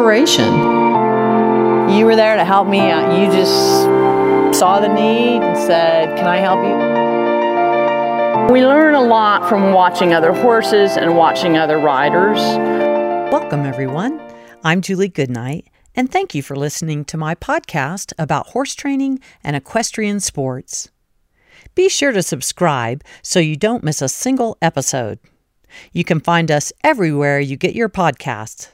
inspiration. You were there to help me. Uh, you just saw the need and said, Can I help you? We learn a lot from watching other horses and watching other riders. Welcome, everyone. I'm Julie Goodnight, and thank you for listening to my podcast about horse training and equestrian sports. Be sure to subscribe so you don't miss a single episode. You can find us everywhere you get your podcasts.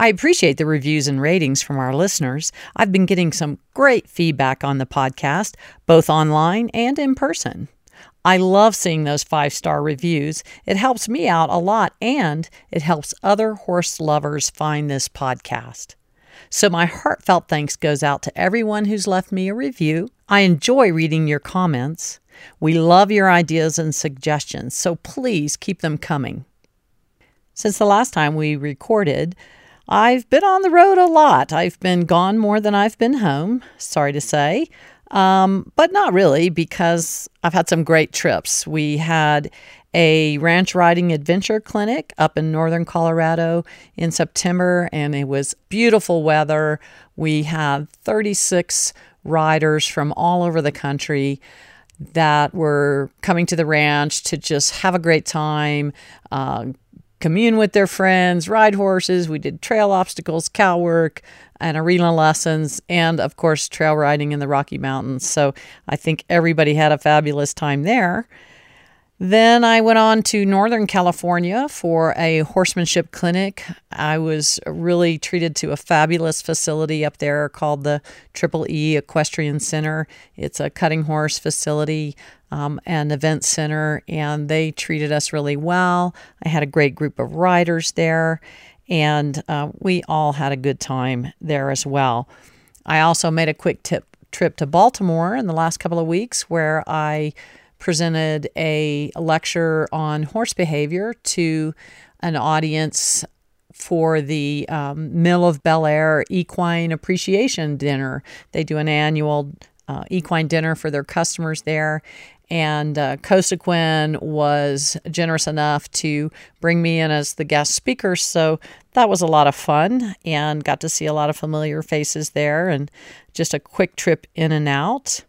I appreciate the reviews and ratings from our listeners. I've been getting some great feedback on the podcast, both online and in person. I love seeing those five star reviews. It helps me out a lot and it helps other horse lovers find this podcast. So, my heartfelt thanks goes out to everyone who's left me a review. I enjoy reading your comments. We love your ideas and suggestions, so please keep them coming. Since the last time we recorded, I've been on the road a lot. I've been gone more than I've been home, sorry to say. Um, but not really, because I've had some great trips. We had a ranch riding adventure clinic up in northern Colorado in September, and it was beautiful weather. We had 36 riders from all over the country that were coming to the ranch to just have a great time, uh, commune with their friends, ride horses. We did trail obstacles, cow work, and arena lessons, and of course, trail riding in the Rocky Mountains. So I think everybody had a fabulous time there. Then I went on to Northern California for a horsemanship clinic. I was really treated to a fabulous facility up there called the Triple E Equestrian Center. It's a cutting horse facility um, and event center, and they treated us really well. I had a great group of riders there, and uh, we all had a good time there as well. I also made a quick tip, trip to Baltimore in the last couple of weeks where I presented a lecture on horse behavior to an audience for the um, Mill of Bel Air Equine Appreciation Dinner. They do an annual uh, equine dinner for their customers there. And uh, Cosequin was generous enough to bring me in as the guest speaker. So that was a lot of fun and got to see a lot of familiar faces there and just a quick trip in and out.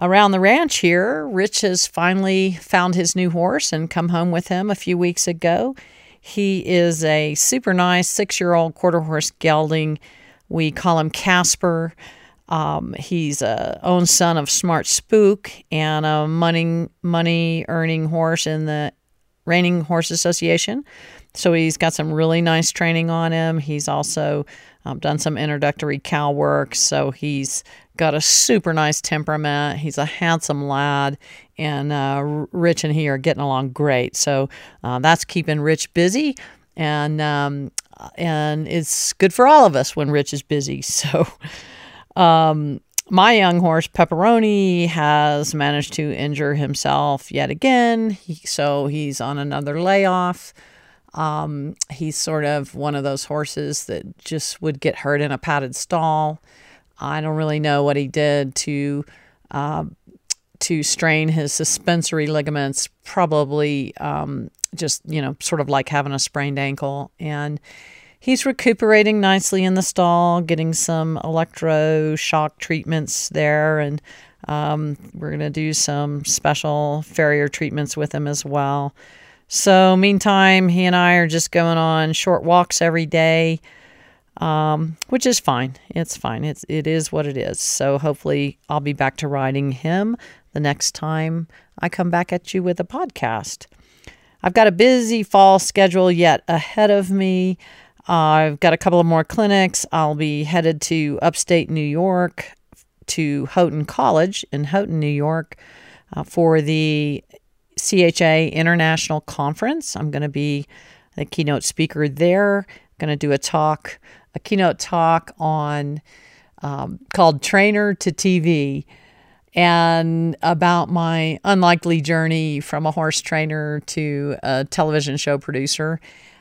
Around the ranch here, Rich has finally found his new horse and come home with him a few weeks ago. He is a super nice six year old quarter horse gelding. We call him Casper. Um, he's a own son of Smart Spook and a money money earning horse in the Reining Horse Association. So he's got some really nice training on him. He's also um, done some introductory cow work. So he's got a super nice temperament. He's a handsome lad, and uh, Rich and he are getting along great. So uh, that's keeping Rich busy, and um, and it's good for all of us when Rich is busy. So. Um, my young horse Pepperoni has managed to injure himself yet again, he, so he's on another layoff. Um, he's sort of one of those horses that just would get hurt in a padded stall. I don't really know what he did to uh, to strain his suspensory ligaments. Probably um, just you know sort of like having a sprained ankle, and he's recuperating nicely in the stall, getting some electroshock treatments there, and um, we're gonna do some special farrier treatments with him as well. So meantime, he and I are just going on short walks every day um, which is fine. It's fine. It's it is what it is. So hopefully I'll be back to riding him the next time I come back at you with a podcast. I've got a busy fall schedule yet ahead of me. I've got a couple of more clinics. I'll be headed to upstate New York to Houghton College in Houghton, New York, uh, for the CHA International Conference. I'm going to be the keynote speaker there. Going to do a talk a keynote talk on um, called Trainer to TV and about my unlikely journey from a horse trainer to a television show producer.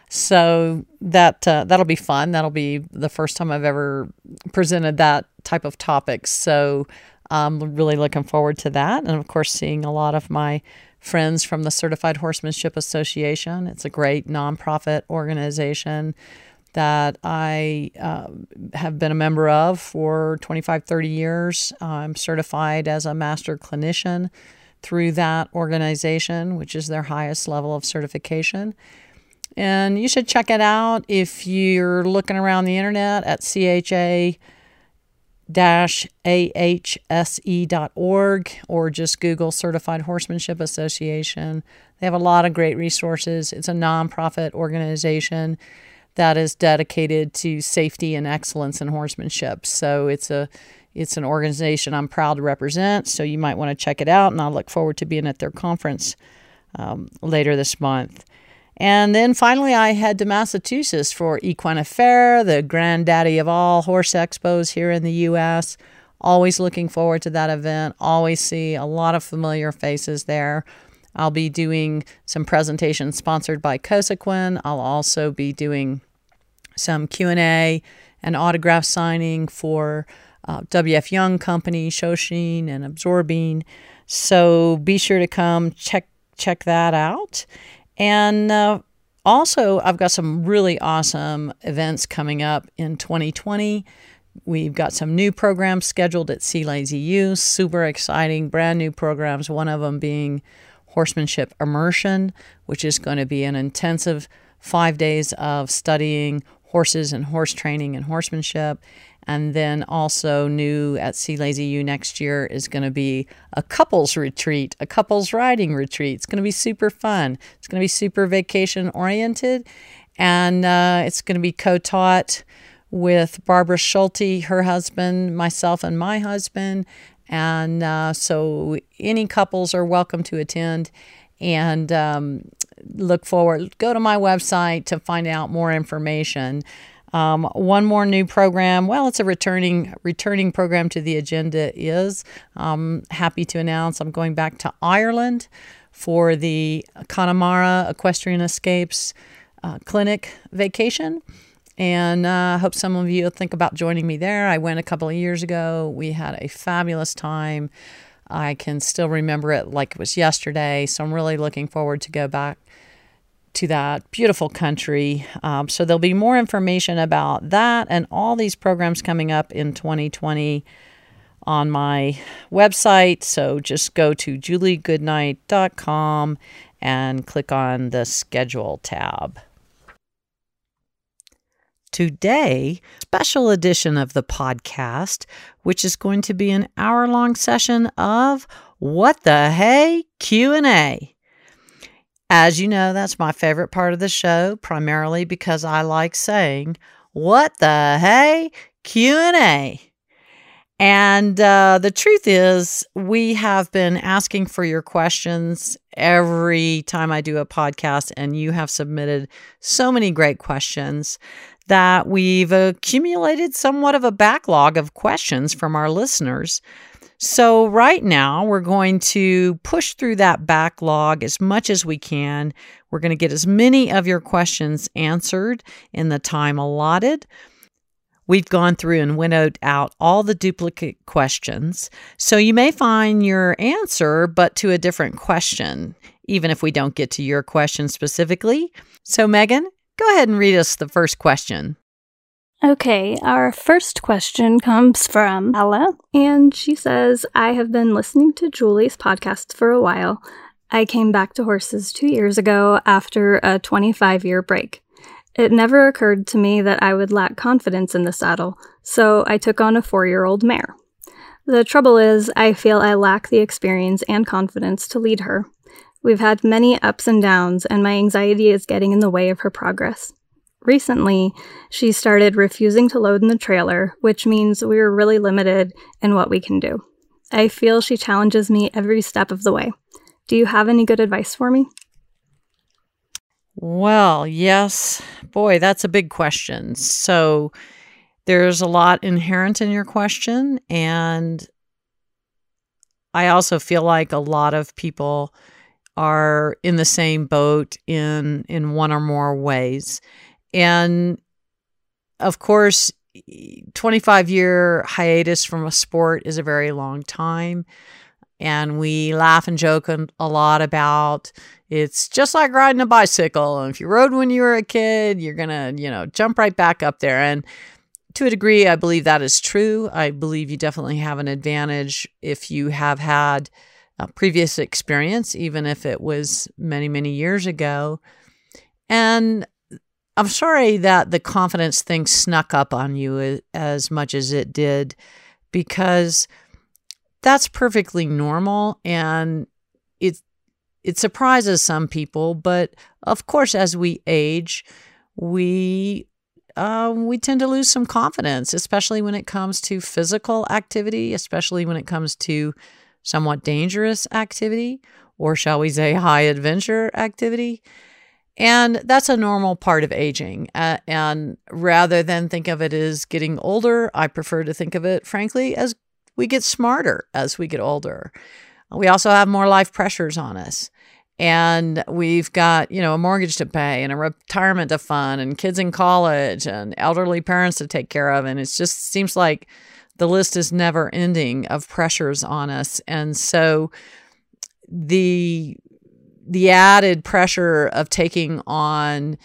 So that uh, that'll be fun. That'll be the first time I've ever presented that type of topic. So I'm really looking forward to that, and of course, seeing a lot of my friends from the Certified Horsemanship Association. It's a great nonprofit organization that I uh, have been a member of for 25, 30 years. I'm certified as a master clinician through that organization, which is their highest level of certification. And you should check it out if you're looking around the internet at CHA ahse.org or just Google Certified Horsemanship Association. They have a lot of great resources. It's a nonprofit organization that is dedicated to safety and excellence in horsemanship. So it's a it's an organization I'm proud to represent. So you might want to check it out, and I look forward to being at their conference um, later this month. And then finally, I head to Massachusetts for Equine Affaire, the granddaddy of all horse expos here in the U.S. Always looking forward to that event. Always see a lot of familiar faces there. I'll be doing some presentations sponsored by Cosequin. I'll also be doing some Q&A and autograph signing for uh, WF Young Company, ShowSheen, and Absorbine. So be sure to come check check that out. And uh, also, I've got some really awesome events coming up in 2020. We've got some new programs scheduled at C Lazy U, super exciting, brand new programs. One of them being Horsemanship Immersion, which is going to be an intensive five days of studying horses and horse training and horsemanship. And then also new at C Lazy U next year is going to be a couples retreat, a couples riding retreat. It's going to be super fun. It's going to be super vacation oriented, and uh, it's going to be co-taught with Barbara Schulte, her husband, myself, and my husband. And uh, so any couples are welcome to attend. And um, look forward. Go to my website to find out more information. Um, one more new program. Well, it's a returning returning program to the agenda. Is um, happy to announce I'm going back to Ireland for the Connemara Equestrian Escapes uh, Clinic vacation, and I uh, hope some of you think about joining me there. I went a couple of years ago. We had a fabulous time. I can still remember it like it was yesterday. So I'm really looking forward to go back to that beautiful country. Um, so there'll be more information about that and all these programs coming up in 2020 on my website. So just go to juliegoodnight.com and click on the schedule tab. Today, special edition of the podcast, which is going to be an hour-long session of what the hey Q&A. As you know, that's my favorite part of the show, primarily because I like saying, "What the hey Q&A." And uh, the truth is, we have been asking for your questions every time I do a podcast, and you have submitted so many great questions that we've accumulated somewhat of a backlog of questions from our listeners so, right now, we're going to push through that backlog as much as we can. We're going to get as many of your questions answered in the time allotted. We've gone through and winnowed out all the duplicate questions. So, you may find your answer, but to a different question, even if we don't get to your question specifically. So, Megan, go ahead and read us the first question. Okay, our first question comes from Ella, and she says, I have been listening to Julie's podcast for a while. I came back to horses two years ago after a 25 year break. It never occurred to me that I would lack confidence in the saddle, so I took on a four year old mare. The trouble is, I feel I lack the experience and confidence to lead her. We've had many ups and downs, and my anxiety is getting in the way of her progress. Recently, she started refusing to load in the trailer, which means we are really limited in what we can do. I feel she challenges me every step of the way. Do you have any good advice for me? Well, yes. Boy, that's a big question. So there's a lot inherent in your question. And I also feel like a lot of people are in the same boat in in one or more ways. And of course, 25 year hiatus from a sport is a very long time. And we laugh and joke a lot about it's just like riding a bicycle. And if you rode when you were a kid, you're going to, you know, jump right back up there. And to a degree, I believe that is true. I believe you definitely have an advantage if you have had a previous experience, even if it was many, many years ago. And I'm sorry that the confidence thing snuck up on you as much as it did, because that's perfectly normal and it it surprises some people. But of course, as we age, we uh, we tend to lose some confidence, especially when it comes to physical activity, especially when it comes to somewhat dangerous activity, or shall we say, high adventure activity. And that's a normal part of aging. Uh, and rather than think of it as getting older, I prefer to think of it, frankly, as we get smarter as we get older. We also have more life pressures on us. And we've got, you know, a mortgage to pay and a retirement to fund and kids in college and elderly parents to take care of. And it just seems like the list is never ending of pressures on us. And so the the added pressure of taking on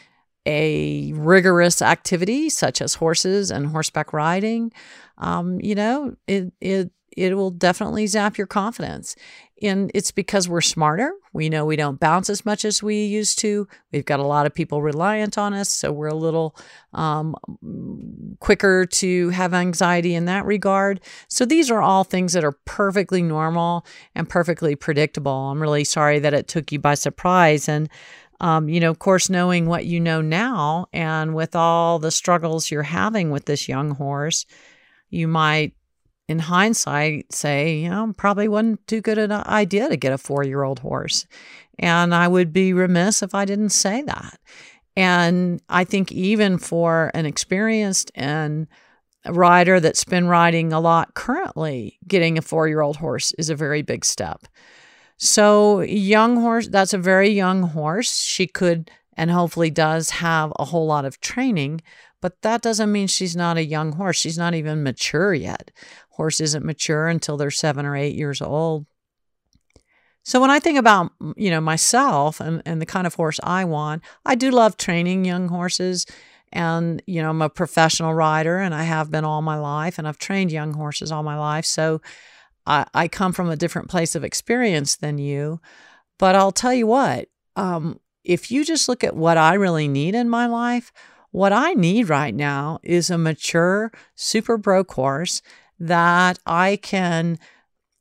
a rigorous activity such as horses and horseback riding, um, you know, it it it will definitely zap your confidence. And it's because we're smarter. We know we don't bounce as much as we used to. We've got a lot of people reliant on us, so we're a little um, quicker to have anxiety in that regard. So these are all things that are perfectly normal and perfectly predictable. I'm really sorry that it took you by surprise. And um, you know, of course, knowing what you know now and with all the struggles you're having with this young horse, you might in hindsight say, you know, probably wasn't too good an idea to get a four year old horse. And I would be remiss if I didn't say that. And I think even for an experienced and rider that's been riding a lot currently, getting a four year old horse is a very big step. So, young horse, that's a very young horse. She could and hopefully does have a whole lot of training, but that doesn't mean she's not a young horse. She's not even mature yet horse isn't mature until they're seven or eight years old. So when I think about, you know, myself and, and the kind of horse I want, I do love training young horses. And, you know, I'm a professional rider and I have been all my life and I've trained young horses all my life. So I, I come from a different place of experience than you. But I'll tell you what, um, if you just look at what I really need in my life, what I need right now is a mature, super broke horse that I can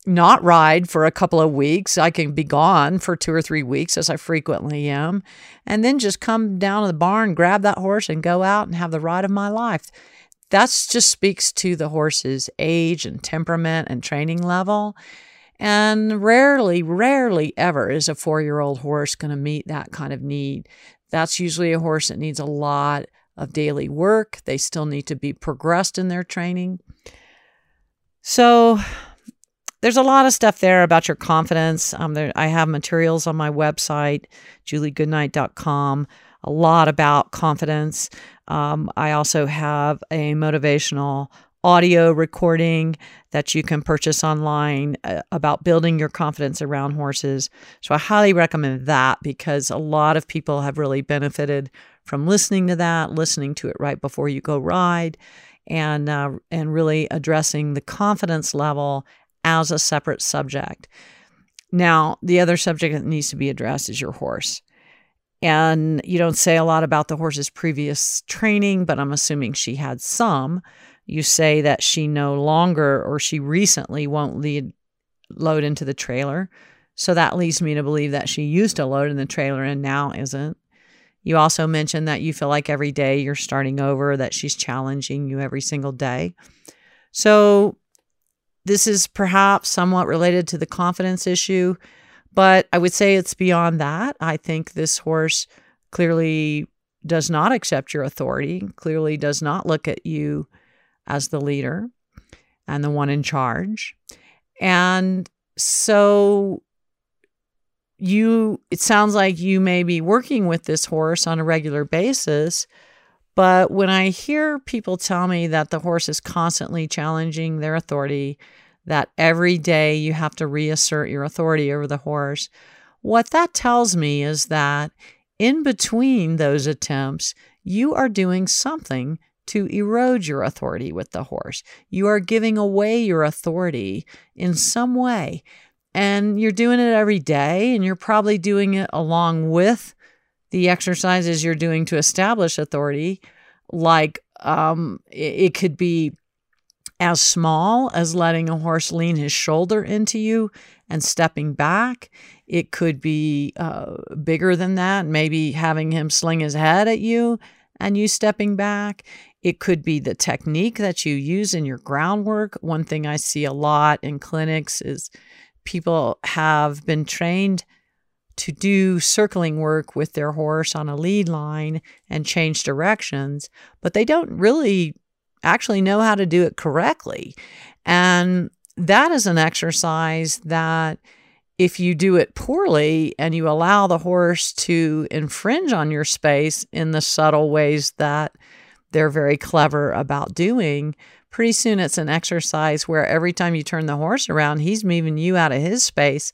not ride for a couple of weeks. I can be gone for two or three weeks, as I frequently am, and then just come down to the barn, grab that horse, and go out and have the ride of my life. That just speaks to the horse's age and temperament and training level. And rarely, rarely ever is a four year old horse going to meet that kind of need. That's usually a horse that needs a lot of daily work. They still need to be progressed in their training. So there's a lot of stuff there about your confidence. Um, there, I have materials on my website, juliegoodnight.com, a lot about confidence. Um, I also have a motivational audio recording that you can purchase online uh, about building your confidence around horses. So I highly recommend that because a lot of people have really benefited from listening to that, listening to it right before you go ride and uh, and really addressing the confidence level as a separate subject. Now, the other subject that needs to be addressed is your horse. And you don't say a lot about the horse's previous training, but I'm assuming she had some. You say that she no longer or she recently won't lead load into the trailer. So that leads me to believe that she used to load in the trailer and now isn't. You also mentioned that you feel like every day you're starting over, that she's challenging you every single day. So, this is perhaps somewhat related to the confidence issue, but I would say it's beyond that. I think this horse clearly does not accept your authority, clearly does not look at you as the leader and the one in charge. And so you it sounds like you may be working with this horse on a regular basis but when i hear people tell me that the horse is constantly challenging their authority that every day you have to reassert your authority over the horse. What that tells me is that in between those attempts, you are doing something to erode your authority with the horse. You are giving away your authority in some way. And you're doing it every day, and you're probably doing it along with the exercises you're doing to establish authority. Like um, it, could be as small as letting a horse lean his shoulder into you and stepping back. It could be uh, bigger than that, maybe having him sling his head at you and you stepping back. It could be the technique that you use in your groundwork. One thing I see a lot in clinics is people have been trained to do circling work with their horse on a lead line and change directions, but they don't really actually know how to do it correctly. And that is an exercise that if you do it poorly and you allow the horse to infringe on your space in the subtle ways that they're very clever about doing, pretty soon it's an exercise where every time you turn the horse around, he's moving you out of his space.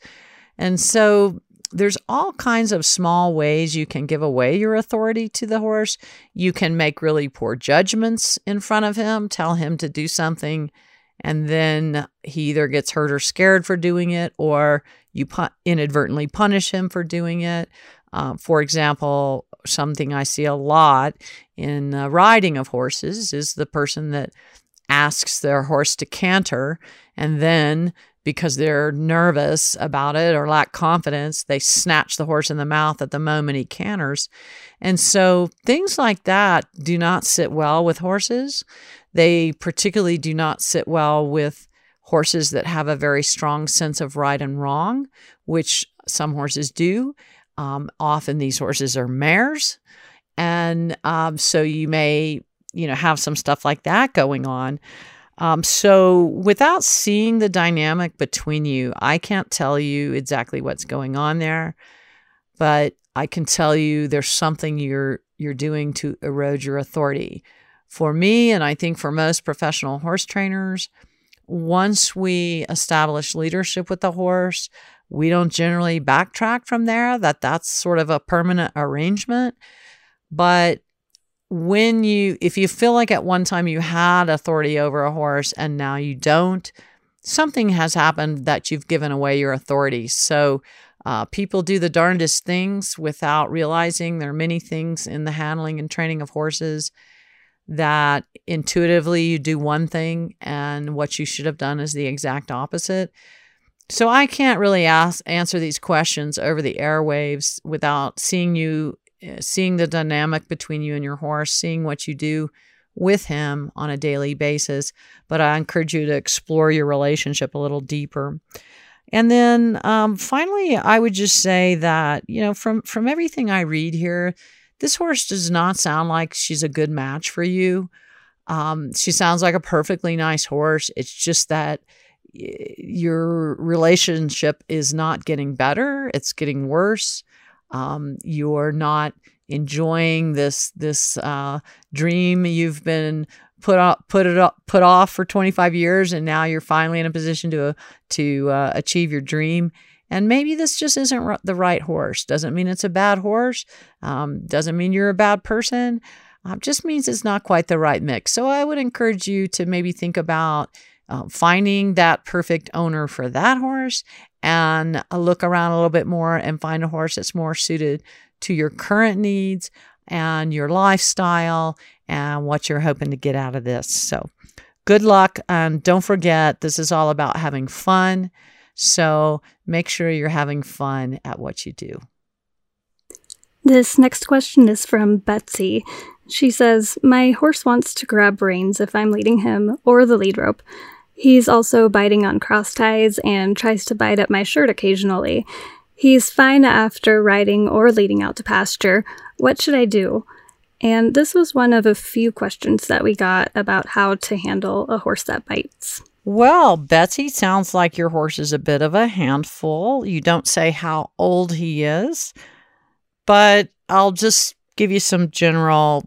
And so there's all kinds of small ways you can give away your authority to the horse. You can make really poor judgments in front of him, tell him to do something, and then he either gets hurt or scared for doing it, or you pu- inadvertently punish him for doing it. Uh, for example, something I see a lot in uh, riding of horses is the person that asks their horse to canter and then because they're nervous about it or lack confidence, they snatch the horse in the mouth at the moment he canters. And so things like that do not sit well with horses. They particularly do not sit well with horses that have a very strong sense of right and wrong, which some horses do. Um, often these horses are mares. And um, so you may, you know, have some stuff like that going on. Um, so, without seeing the dynamic between you, I can't tell you exactly what's going on there, but I can tell you there's something you're you're doing to erode your authority. For me, and I think for most professional horse trainers, once we establish leadership with the horse, we don't generally backtrack from there. That that's sort of a permanent arrangement. But when you if you feel like at one time you had authority over a horse and now you don't something has happened that you've given away your authority. So uh, people do the darndest things without realizing there are many things in the handling and training of horses that intuitively you do one thing and what you should have done is the exact opposite. So i can't really ask answer these questions over the airwaves without seeing you seeing the dynamic between you and your horse, seeing what you do with him on a daily basis. But I encourage you to explore your relationship a little deeper. And then um, finally, I would just say that you know from from everything I read here, this horse does not sound like she's a good match for you. Um, she sounds like a perfectly nice horse. It's just that your relationship is not getting better; it's getting worse um, you're not enjoying this this uh, dream you've been put up put it up put off for 25 years and now you're finally in a position to to uh, achieve your dream. And maybe this just isn't the right horse. Doesn't mean it's a bad horse. Um, doesn't mean you're a bad person. Uh, just means it's not quite the right mix. So i would encourage you to maybe think about uh, finding that perfect owner for that horse and look around a little bit more and find a horse that's more suited to your current needs and your lifestyle and what you're hoping to get out of this. So, good luck. And don't forget, this is all about having fun. So, make sure you're having fun at what you do. This next question is from Betsy. She says, My horse wants to grab reins if I'm leading him or the lead rope. He's also biting on cross ties and tries to bite at my shirt occasionally. He's fine after riding or leading out to pasture. What should I do? And this was one of a few questions that we got about how to handle a horse that bites. Well, Betsy, sounds like your horse is a bit of a handful. You don't say how old he is, but I'll just give you some general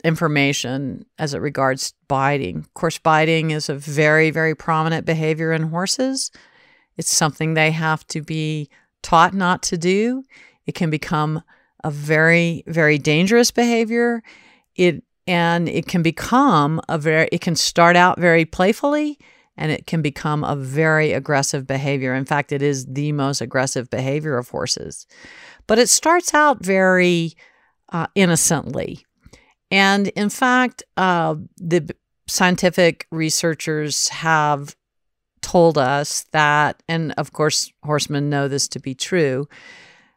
information as it regards biting. Of course, biting is a very, very prominent behavior in horses. It's something they have to be taught not to do. It can become a very, very dangerous behavior. It and it can become a very it can start out very playfully and it can become a very aggressive behavior. In fact, it is the most aggressive behavior of horses. But it starts out very uh, innocently. And in fact, uh, the scientific researchers have told us that, and of course, horsemen know this to be true,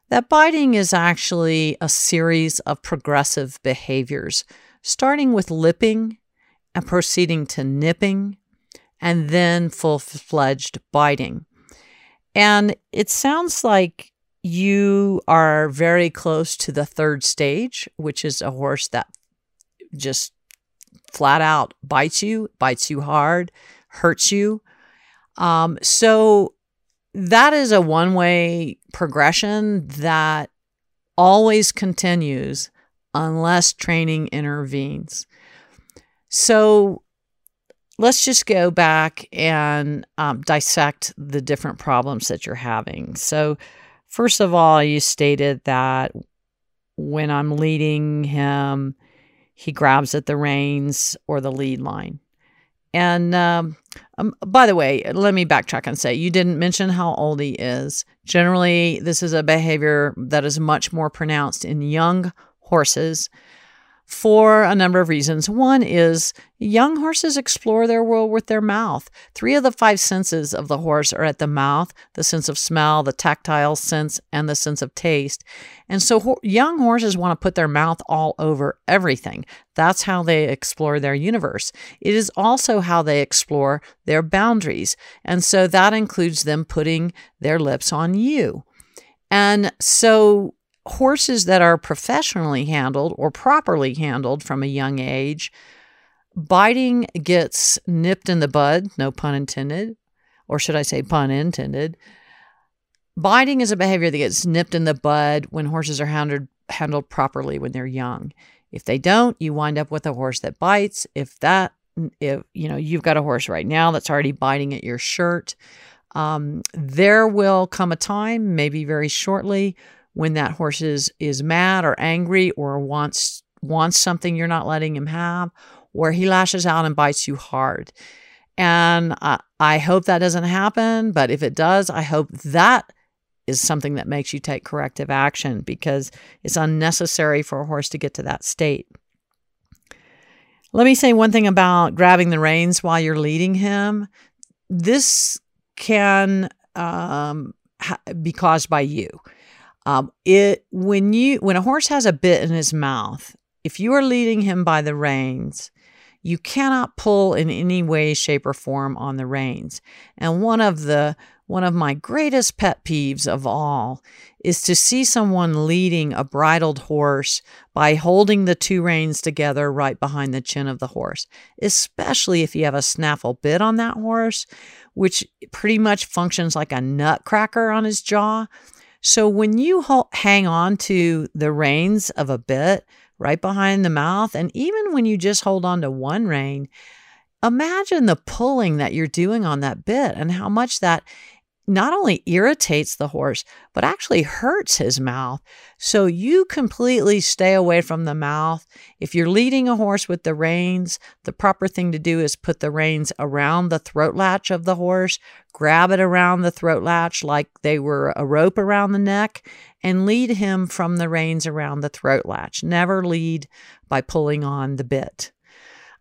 that biting is actually a series of progressive behaviors, starting with lipping and proceeding to nipping and then full fledged biting. And it sounds like you are very close to the third stage, which is a horse that just flat out bites you, bites you hard, hurts you. Um, so that is a one way progression that always continues unless training intervenes. So let's just go back and um, dissect the different problems that you're having. So, first of all, you stated that when I'm leading him, he grabs at the reins or the lead line. And um, um, by the way, let me backtrack and say you didn't mention how old he is. Generally, this is a behavior that is much more pronounced in young horses for a number of reasons. One is young horses explore their world with their mouth. Three of the five senses of the horse are at the mouth the sense of smell, the tactile sense, and the sense of taste. And so ho- young horses want to put their mouth all over everything. That's how they explore their universe. It is also how they explore their boundaries. And so that includes them putting their lips on you. And so horses that are professionally handled or properly handled from a young age, biting gets nipped in the bud, no pun intended, or should I say pun intended. Biting is a behavior that gets nipped in the bud when horses are handled, handled properly when they're young. If they don't, you wind up with a horse that bites. If that, if you know, you've got a horse right now that's already biting at your shirt, um, there will come a time, maybe very shortly, when that horse is is mad or angry or wants wants something you're not letting him have or he lashes out and bites you hard. And I, I hope that doesn't happen but if it does i hope that is something that makes you take corrective action because it's unnecessary for a horse to get to that state. Let me say one thing about grabbing the reins while you're leading him. This can um, ha- be caused by you um, it when you when a horse has a bit in his mouth, if you are leading him by the reins, you cannot pull in any way, shape, or form on the reins. And one of the one of my greatest pet peeves of all is to see someone leading a bridled horse by holding the two reins together right behind the chin of the horse, especially if you have a snaffle bit on that horse, which pretty much functions like a nutcracker on his jaw. So when you hang on to the reins of a bit right behind the mouth, and even when you just hold on to one rein, imagine the pulling that you're doing on that bit and how much that not only irritates the horse, but actually hurts his mouth. So you completely stay away from the mouth. If you're leading a horse with the reins, the proper thing to do is put the reins around the throat latch of the horse, grab it around the throat latch like they were a rope around the neck, and lead him from the reins around the throat latch. Never lead by pulling on the bit.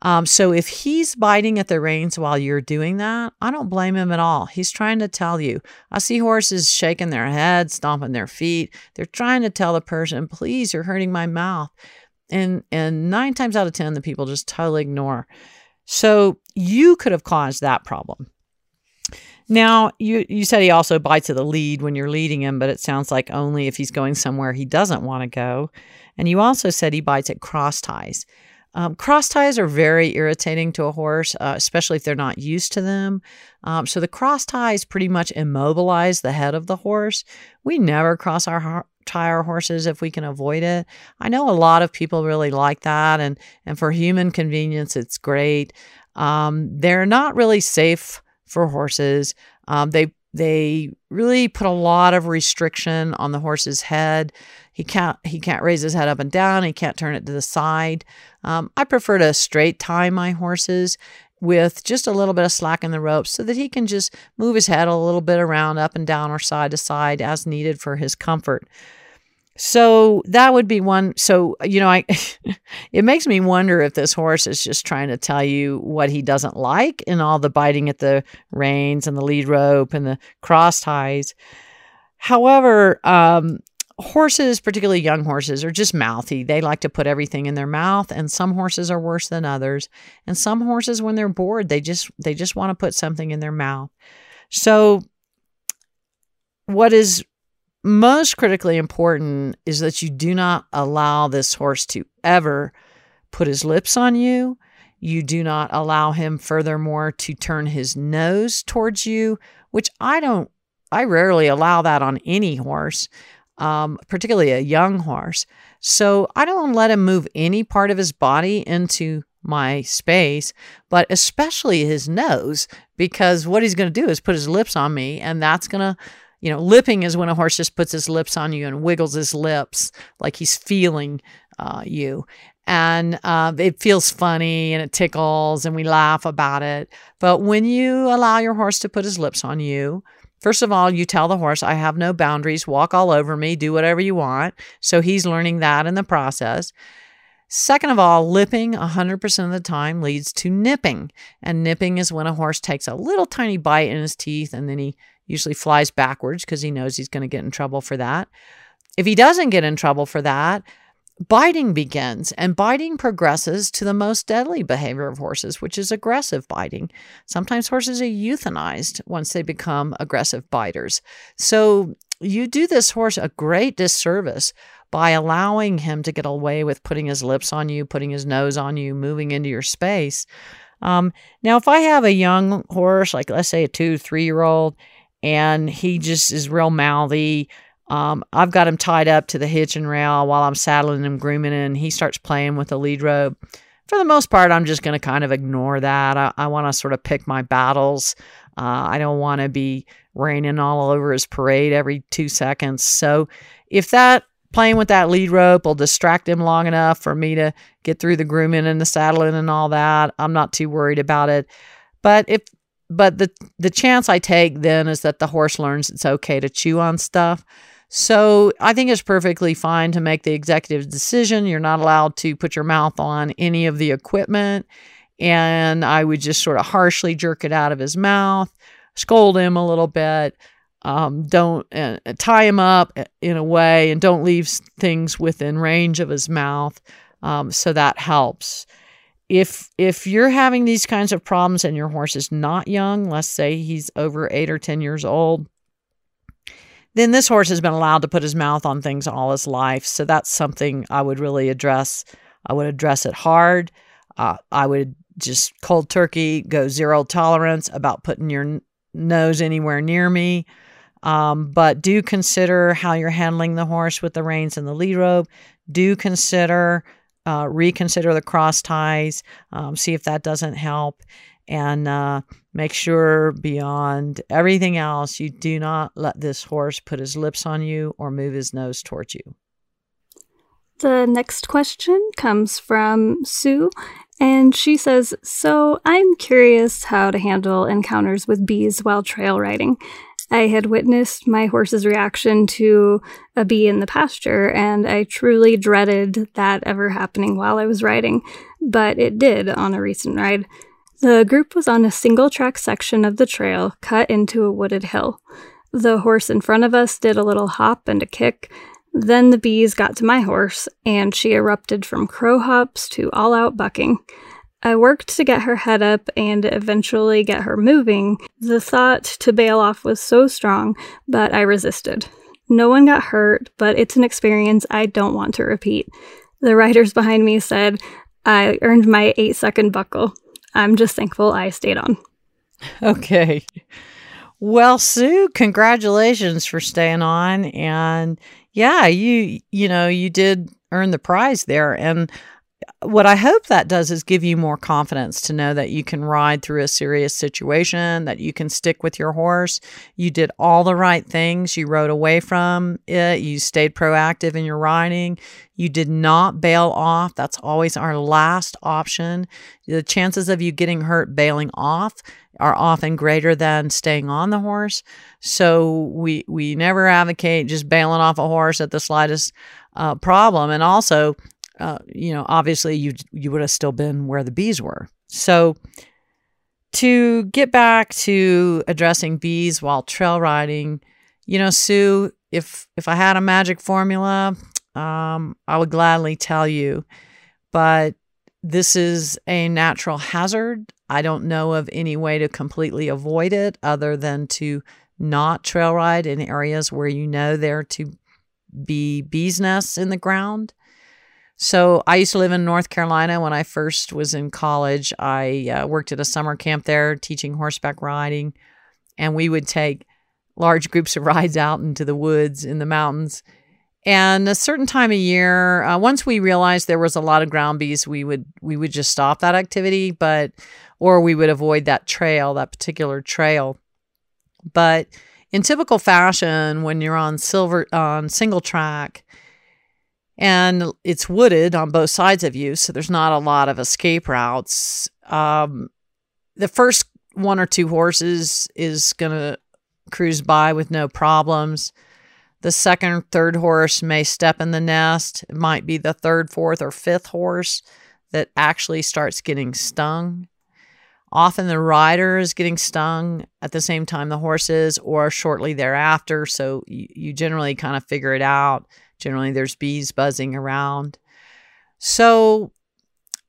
Um, so if he's biting at the reins while you're doing that, I don't blame him at all. He's trying to tell you. I see horses shaking their heads, stomping their feet. They're trying to tell the person, please, you're hurting my mouth. And and nine times out of ten, the people just totally ignore. So you could have caused that problem. Now, you, you said he also bites at the lead when you're leading him, but it sounds like only if he's going somewhere he doesn't want to go. And you also said he bites at cross ties. Um, cross ties are very irritating to a horse, uh, especially if they're not used to them. Um, so the cross ties pretty much immobilize the head of the horse. We never cross our tie our horses if we can avoid it. I know a lot of people really like that, and and for human convenience, it's great. Um, they're not really safe for horses. Um, they they really put a lot of restriction on the horse's head. He can't he can't raise his head up and down. He can't turn it to the side. Um, I prefer to straight tie my horses with just a little bit of slack in the rope so that he can just move his head a little bit around up and down or side to side as needed for his comfort. So that would be one. So, you know, I it makes me wonder if this horse is just trying to tell you what he doesn't like in all the biting at the reins and the lead rope and the cross ties. However, um, horses, particularly young horses, are just mouthy. They like to put everything in their mouth, and some horses are worse than others. And some horses, when they're bored, they just they just want to put something in their mouth. So, what is most critically important is that you do not allow this horse to ever put his lips on you. You do not allow him, furthermore, to turn his nose towards you, which I don't, I rarely allow that on any horse um, particularly a young horse. So I don't let him move any part of his body into my space, but especially his nose, because what he's going to do is put his lips on me, and that's going to, you know, lipping is when a horse just puts his lips on you and wiggles his lips like he's feeling uh, you. And uh, it feels funny and it tickles, and we laugh about it. But when you allow your horse to put his lips on you, First of all, you tell the horse, I have no boundaries, walk all over me, do whatever you want. So he's learning that in the process. Second of all, lipping 100% of the time leads to nipping. And nipping is when a horse takes a little tiny bite in his teeth and then he usually flies backwards because he knows he's going to get in trouble for that. If he doesn't get in trouble for that, biting begins, and biting progresses to the most deadly behavior of horses, which is aggressive biting. Sometimes horses are euthanized once they become aggressive biters. So you do this horse a great disservice by allowing him to get away with putting his lips on you, putting his nose on you, moving into your space. Um, now, if I have a young horse, like let's say a two, three year old, and he just is real mouthy, um, I've got him tied up to the hitch and rail while I'm saddling him, grooming him, he starts playing with the lead rope. For the most part, I'm just going to kind of ignore that. I, I want to sort of pick my battles. Uh, I don't want to be raining all over his parade every two seconds. So if that playing with that lead rope will distract him long enough for me to get through the grooming and the saddling and all that, I'm not too worried about it. But if but the the chance I take then is that the horse learns it's okay to chew on stuff. So I think it's perfectly fine to make the executive decision. You're not allowed to put your mouth on any of the equipment. And I would just sort of harshly jerk it out of his mouth, scold him a little bit. Um, don't uh, tie him up in a way and don't leave things within range of his mouth. Um, so that helps. If if you're having these kinds of problems and your horse is not young, let's say he's over eight or ten years old, then this horse has been allowed to put his mouth on things all his life. So that's something I would really address. I would address it hard. Uh, I would just cold turkey, go zero tolerance about putting your n- nose anywhere near me. Um, but do consider how you're handling the horse with the reins and the lead rope. Do consider, uh, reconsider the cross ties, um, see if that doesn't help and uh, make sure beyond everything else you do not let this horse put his lips on you or move his nose towards you. The next question comes from Sue, and she says So I'm curious how to handle encounters with bees while trail riding. I had witnessed my horse's reaction to a bee in the pasture, and I truly dreaded that ever happening while I was riding, but it did on a recent ride. The group was on a single track section of the trail cut into a wooded hill. The horse in front of us did a little hop and a kick. Then the bees got to my horse, and she erupted from crow hops to all out bucking. I worked to get her head up and eventually get her moving. The thought to bail off was so strong, but I resisted. No one got hurt, but it's an experience I don't want to repeat. The riders behind me said, I earned my eight second buckle. I'm just thankful I stayed on. Okay. Well, Sue, congratulations for staying on. And yeah, you you know, you did earn the prize there and what I hope that does is give you more confidence to know that you can ride through a serious situation, that you can stick with your horse. You did all the right things. You rode away from it. You stayed proactive in your riding. You did not bail off. That's always our last option. The chances of you getting hurt bailing off are often greater than staying on the horse. So we we never advocate just bailing off a horse at the slightest uh, problem. And also, uh, you know, obviously you you would have still been where the bees were. So to get back to addressing bees while trail riding, you know, Sue, if if I had a magic formula, um, I would gladly tell you, but this is a natural hazard. I don't know of any way to completely avoid it other than to not trail ride in areas where you know there to be bees nests in the ground. So I used to live in North Carolina when I first was in college. I uh, worked at a summer camp there teaching horseback riding, and we would take large groups of rides out into the woods in the mountains. And a certain time of year, uh, once we realized there was a lot of ground bees, we would we would just stop that activity, but or we would avoid that trail, that particular trail. But in typical fashion, when you're on silver on single track, and it's wooded on both sides of you, so there's not a lot of escape routes. Um, the first one or two horses is going to cruise by with no problems. The second or third horse may step in the nest. It might be the third, fourth, or fifth horse that actually starts getting stung. Often the rider is getting stung at the same time the horse is, or shortly thereafter. So you, you generally kind of figure it out. Generally, there's bees buzzing around. So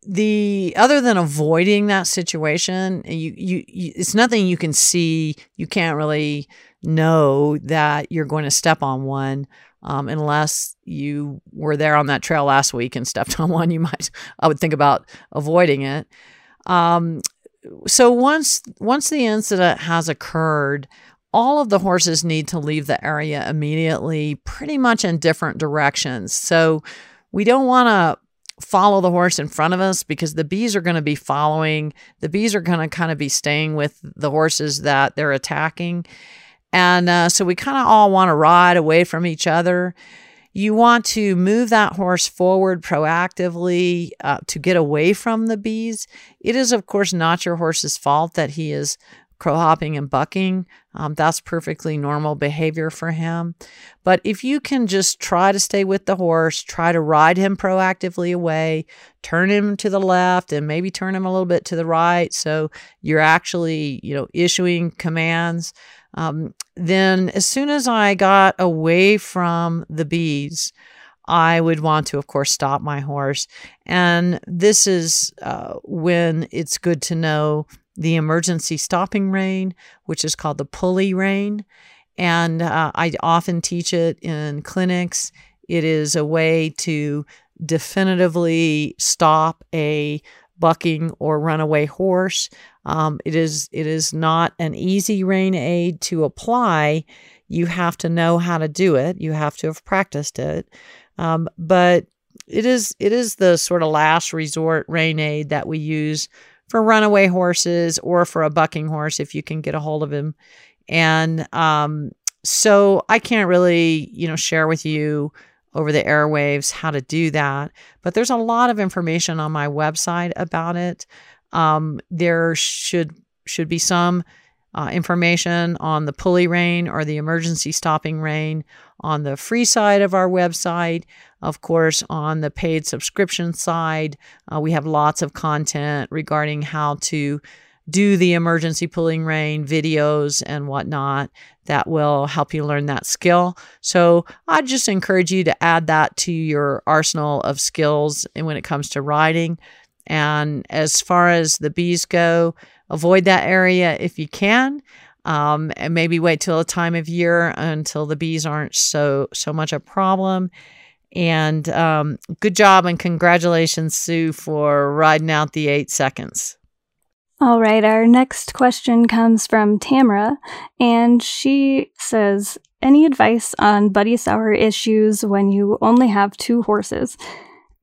the other than avoiding that situation, you, you, you it's nothing you can see. You can't really know that you're going to step on one um, unless you were there on that trail last week and stepped on one. You might, I would think about avoiding it. Um, so once once the incident has occurred, all of the horses need to leave the area immediately, pretty much in different directions. So we don't want to follow the horse in front of us because the bees are going to be following. The bees are going to kind of be staying with the horses that they're attacking. And uh, so we kind of all want to ride away from each other. You want to move that horse forward proactively uh, to get away from the bees. It is, of course, not your horse's fault that he is crow hopping and bucking. Um, that's perfectly normal behavior for him. But if you can just try to stay with the horse, try to ride him proactively away, turn him to the left and maybe turn him a little bit to the right. So you're actually, you know, issuing commands. Um, then as soon as I got away from the bees, I would want to, of course, stop my horse. And this is uh, when it's good to know the emergency stopping rein, which is called the pulley rein. And uh, I often teach it in clinics. It is a way to definitively stop a bucking or runaway horse. Um, it is it is not an easy rein aid to apply. You have to know how to do it. You have to have practiced it. Um, but it is it is the sort of last resort rein aid that we use for runaway horses or for a bucking horse if you can get a hold of him. And um, so I can't really, you know, share with you over the airwaves how to do that, but there's a lot of information on my website about it. Um, there should should be some uh, information on the pulley rein or the emergency stopping rein on the free side of our website. Of course, on the paid subscription side, uh, we have lots of content regarding how to do the emergency pulling rein videos and whatnot that will help you learn that skill. So I just encourage you to add that to your arsenal of skills when it comes to riding. And as far as the bees go, avoid that area if you can. Um, and maybe wait till a time of year until the bees aren't so so much a problem. And um, good job and congratulations, Sue, for riding out the eight seconds. All right, our next question comes from Tamara, and she says, any advice on buddy sour issues when you only have two horses.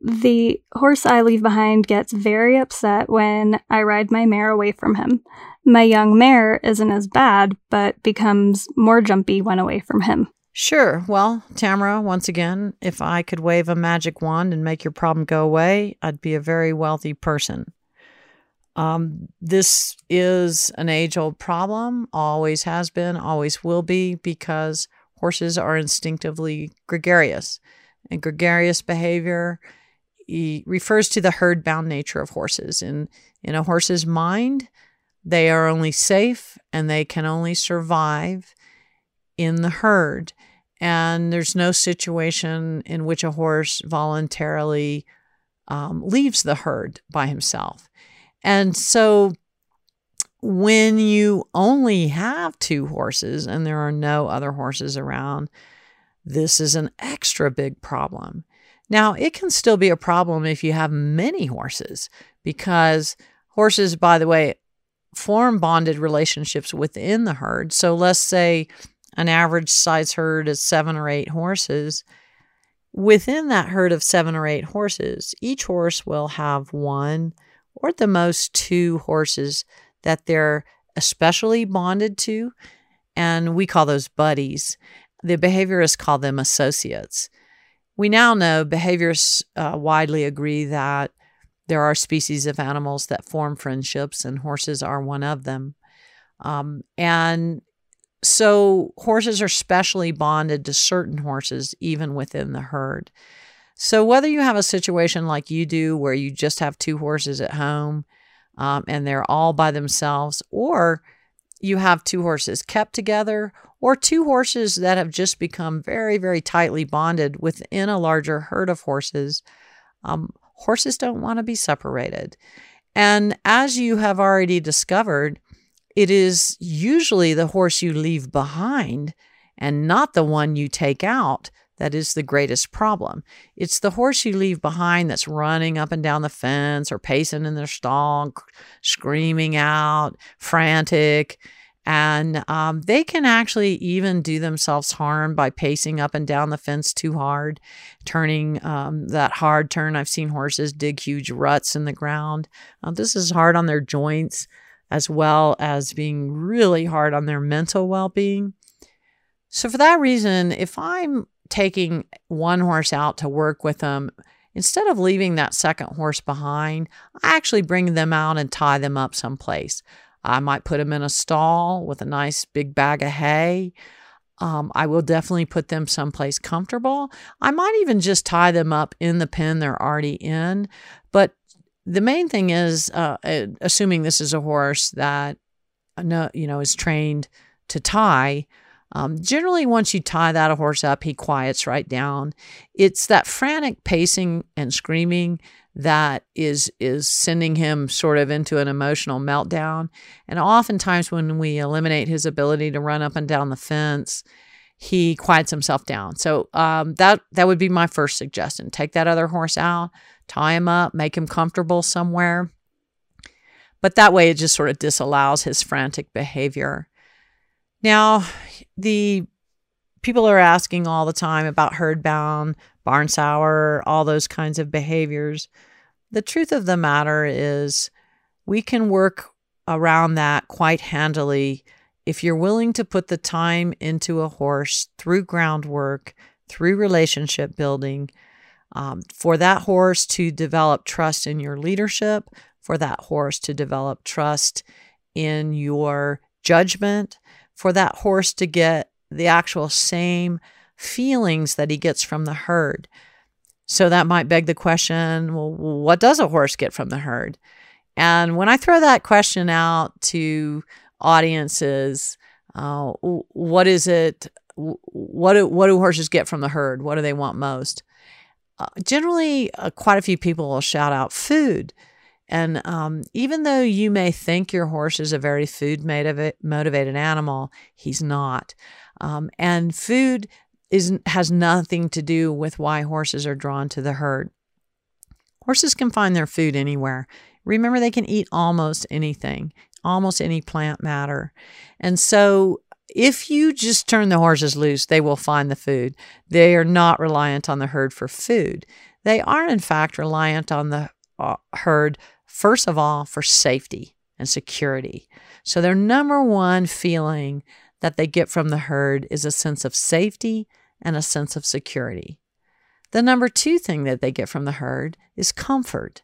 The horse I leave behind gets very upset when I ride my mare away from him. My young mare isn't as bad, but becomes more jumpy when away from him. Sure. Well, Tamara, once again, if I could wave a magic wand and make your problem go away, I'd be a very wealthy person. Um, this is an age old problem, always has been, always will be, because horses are instinctively gregarious. And gregarious behavior refers to the herd bound nature of horses. In, in a horse's mind, they are only safe and they can only survive in the herd. And there's no situation in which a horse voluntarily um, leaves the herd by himself. And so when you only have two horses and there are no other horses around, this is an extra big problem. Now, it can still be a problem if you have many horses because horses, by the way, form bonded relationships within the herd. So let's say an average size herd is seven or eight horses. Within that herd of seven or eight horses, each horse will have one or at the most two horses that they're especially bonded to. And we call those buddies. The behaviorists call them associates. We now know behaviorists uh, widely agree that there are species of animals that form friendships, and horses are one of them. Um, and so horses are specially bonded to certain horses, even within the herd. So whether you have a situation like you do, where you just have two horses at home um, and they're all by themselves, or you have two horses kept together, or two horses that have just become very, very tightly bonded within a larger herd of horses. Um, horses don't want to be separated. And as you have already discovered, it is usually the horse you leave behind and not the one you take out that is the greatest problem. It's the horse you leave behind that's running up and down the fence or pacing in their stall, screaming out, frantic. And um, they can actually even do themselves harm by pacing up and down the fence too hard, turning um, that hard turn. I've seen horses dig huge ruts in the ground. Uh, this is hard on their joints as well as being really hard on their mental well being. So, for that reason, if I'm taking one horse out to work with them, instead of leaving that second horse behind, I actually bring them out and tie them up someplace. I might put them in a stall with a nice big bag of hay. Um, I will definitely put them someplace comfortable. I might even just tie them up in the pen they're already in. But the main thing is, uh, assuming this is a horse that uh, you know is trained to tie. Um, generally, once you tie that horse up, he quiets right down. It's that frantic pacing and screaming that is is sending him sort of into an emotional meltdown. And oftentimes when we eliminate his ability to run up and down the fence, he quiets himself down. So um, that that would be my first suggestion. Take that other horse out, tie him up, make him comfortable somewhere. But that way it just sort of disallows his frantic behavior. Now, the people are asking all the time about herd bound, barn sour, all those kinds of behaviors. The truth of the matter is, we can work around that quite handily if you're willing to put the time into a horse through groundwork, through relationship building, um, for that horse to develop trust in your leadership, for that horse to develop trust in your judgment, for that horse to get the actual same feelings that he gets from the herd. So that might beg the question well, what does a horse get from the herd? And when I throw that question out to audiences, uh, what is it? What do, what do horses get from the herd? What do they want most? Uh, generally, uh, quite a few people will shout out food. And um, even though you may think your horse is a very food motivated animal, he's not. Um, and food is has nothing to do with why horses are drawn to the herd. Horses can find their food anywhere. Remember, they can eat almost anything, almost any plant matter. And so if you just turn the horses loose, they will find the food. They are not reliant on the herd for food. They are, in fact, reliant on the uh, herd, first of all, for safety and security. So, their number one feeling that they get from the herd is a sense of safety and a sense of security. The number two thing that they get from the herd is comfort.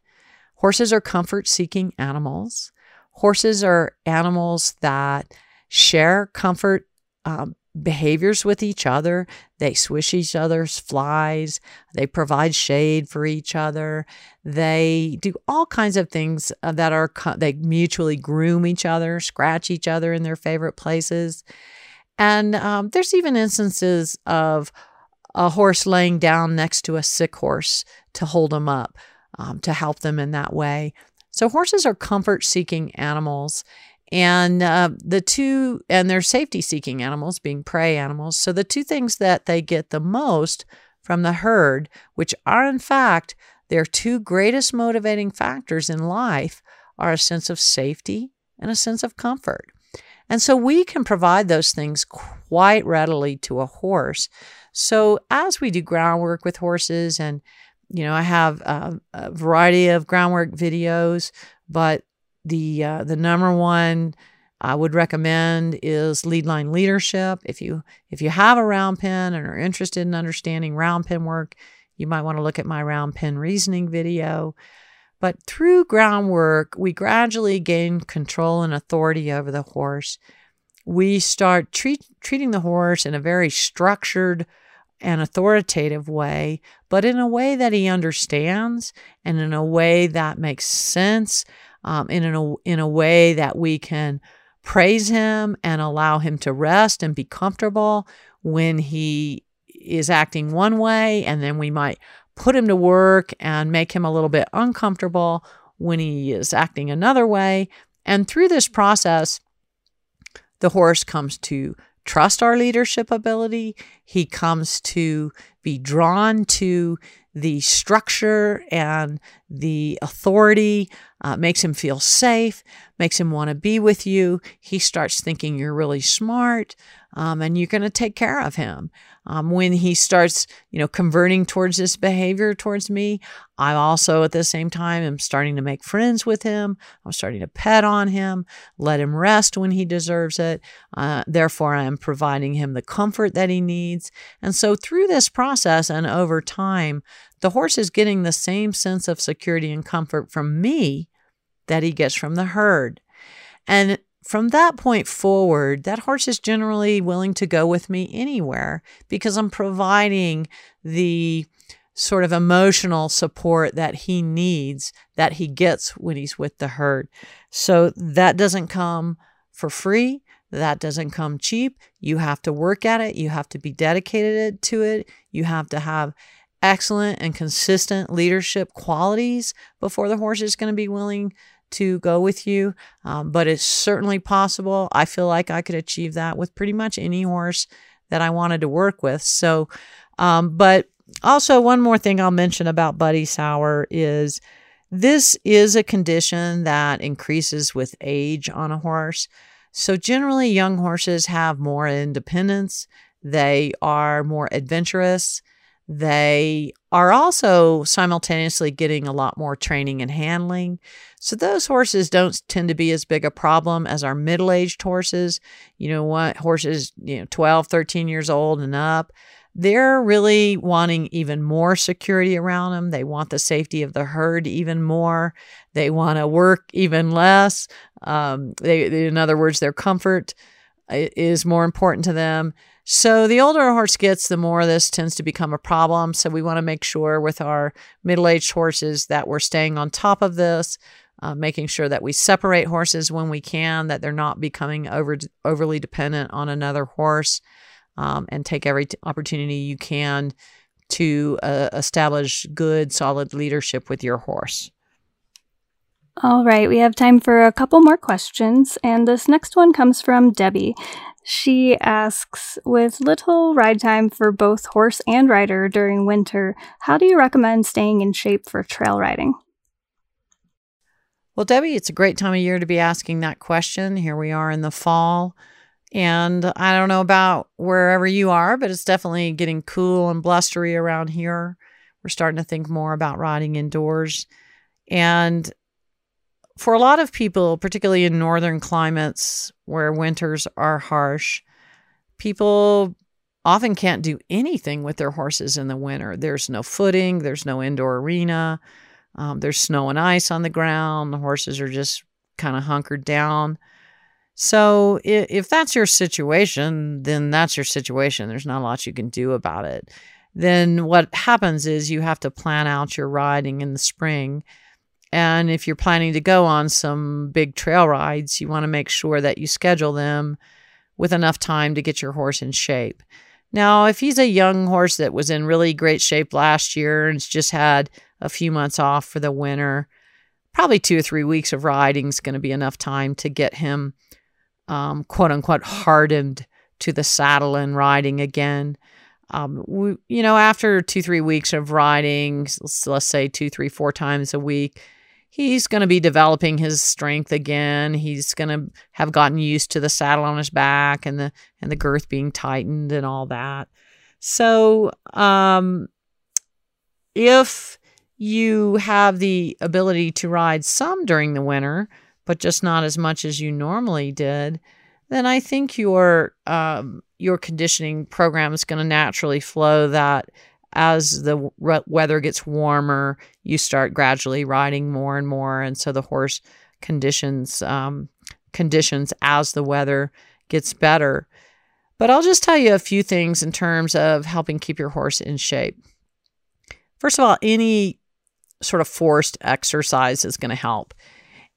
Horses are comfort seeking animals. Horses are animals that share comfort um, behaviors with each other. They swish each other's flies. They provide shade for each other. They do all kinds of things uh, that are, they mutually groom each other, scratch each other in their favorite places. And um, there's even instances of a horse laying down next to a sick horse to hold them up, um, to help them in that way. So horses are comfort seeking animals. And uh, the two, and they're safety seeking animals, being prey animals. So the two things that they get the most from the herd, which are in fact their two greatest motivating factors in life, are a sense of safety and a sense of comfort. And so we can provide those things quite readily to a horse. So as we do groundwork with horses, and you know, I have a, variety of groundwork videos, but the uh, the number one I would recommend is lead line leadership. If you if you have a round pen and are interested in understanding round pen work, you might want to look at my round pen reasoning video. But through groundwork, we gradually gain control and authority over the horse. We start treat, treating the horse in a very structured and authoritative way, but in a way that he understands and in a way that makes sense, um, in, in a way that we can praise him and allow him to rest and be comfortable when he is acting one way, and then we might put him to work and make him a little bit uncomfortable when he is acting another way. And through this process, the horse comes to trust our leadership ability. He comes to be drawn to the structure and the authority, uh, makes him feel safe, makes him want to be with you. He starts thinking you're really smart um, and you're going to take care of him. Um, when he starts, you know, converting towards this behavior towards me, I also at the same time am starting to make friends with him. I'm starting to pet on him, let him rest when he deserves it. Uh, therefore, I am providing him the comfort that he needs. And so, through this process and over time, the horse is getting the same sense of security and comfort from me that he gets from the herd. And from that point forward, that horse is generally willing to go with me anywhere because I'm providing the sort of emotional support that he needs that he gets when he's with the herd. So that doesn't come for free. That doesn't come cheap. You have to work at it. You have to be dedicated to it. You have to have excellent and consistent leadership qualities before the horse is going to be willing to go with you, um, but it's certainly possible. I feel like I could achieve that with pretty much any horse that I wanted to work with. So, um, but also, one more thing I'll mention about Buddy Sour is this is a condition that increases with age on a horse. So, generally, young horses have more independence, they are more adventurous. They are also simultaneously getting a lot more training and handling. So those horses don't tend to be as big a problem as our middle-aged horses. You know what? Horses, you know, 12, 13 years old and up, they're really wanting even more security around them. They want the safety of the herd even more. They want to work even less. Um, they, in other words, their comfort uh, is more important to them. So the older a horse gets, the more this tends to become a problem. So we want to make sure with our middle aged horses that we're staying on top of this, uh, making sure that we separate horses when we can, that they're not becoming over overly dependent on another horse, um, and take every t- opportunity you can to uh, establish good, solid leadership with your horse. All right, we have time for a couple more questions, and this next one comes from Debbie. She asks With little ride time for both horse and rider during winter, how do you recommend staying in shape for trail riding? Well, Debbie, it's a great time of year to be asking that question. Here we are in the fall. And I don't know about wherever you are, but it's definitely getting cool and blustery around here. We're starting to think more about riding indoors. And for a lot of people, particularly in northern climates where winters are harsh, people often can't do anything with their horses in the winter. There's no footing, there's no indoor arena, um, there's snow and ice on the ground. The horses are just kind of hunkered down. So if, if that's your situation, then that's your situation. There's not a lot you can do about it. Then what happens is you have to plan out your riding in the spring. And if you're planning to go on some big trail rides, you want to make sure that you schedule them with enough time to get your horse in shape. Now, if he's a young horse that was in really great shape last year and just had a few months off for the winter, probably two or three weeks of riding is going to be enough time to get him um, quote unquote hardened to the saddle and riding again. Um, we, you know, after two, three weeks of riding, let's, let's say two, three, four times a week, he's going to be developing his strength again. He's going to have gotten used to the saddle on his back and the and the girth being tightened and all that. So, um, if you have the ability to ride some during the winter, but just not as much as you normally did, then I think your um, your conditioning program is going to naturally flow that as the weather gets warmer, you start gradually riding more and more, and so the horse conditions um, conditions as the weather gets better. But I'll just tell you a few things in terms of helping keep your horse in shape. First of all, any sort of forced exercise is going to help.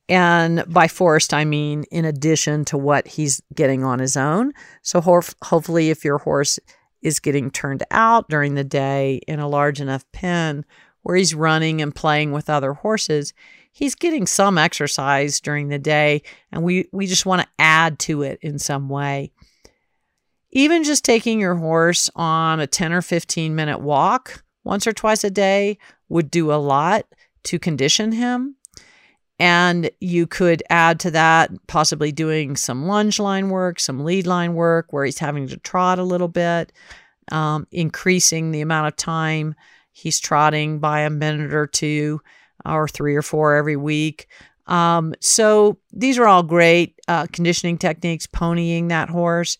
And by forced, I mean in addition to what he's getting on his own. So ho- hopefully, if your horse is getting turned out during the day in a large enough pen where he's running and playing with other horses, he's getting some exercise during the day. And we, we just want to add to it in some way. Even just taking your horse on a 10 or 15 minute walk once or twice a day would do a lot to condition him. And you could add to that possibly doing some lunge line work, some lead line work where he's having to trot a little bit, um, increasing the amount of time he's trotting by a minute or two or three or four every week. Um, so these are all great uh, conditioning techniques, ponying that horse.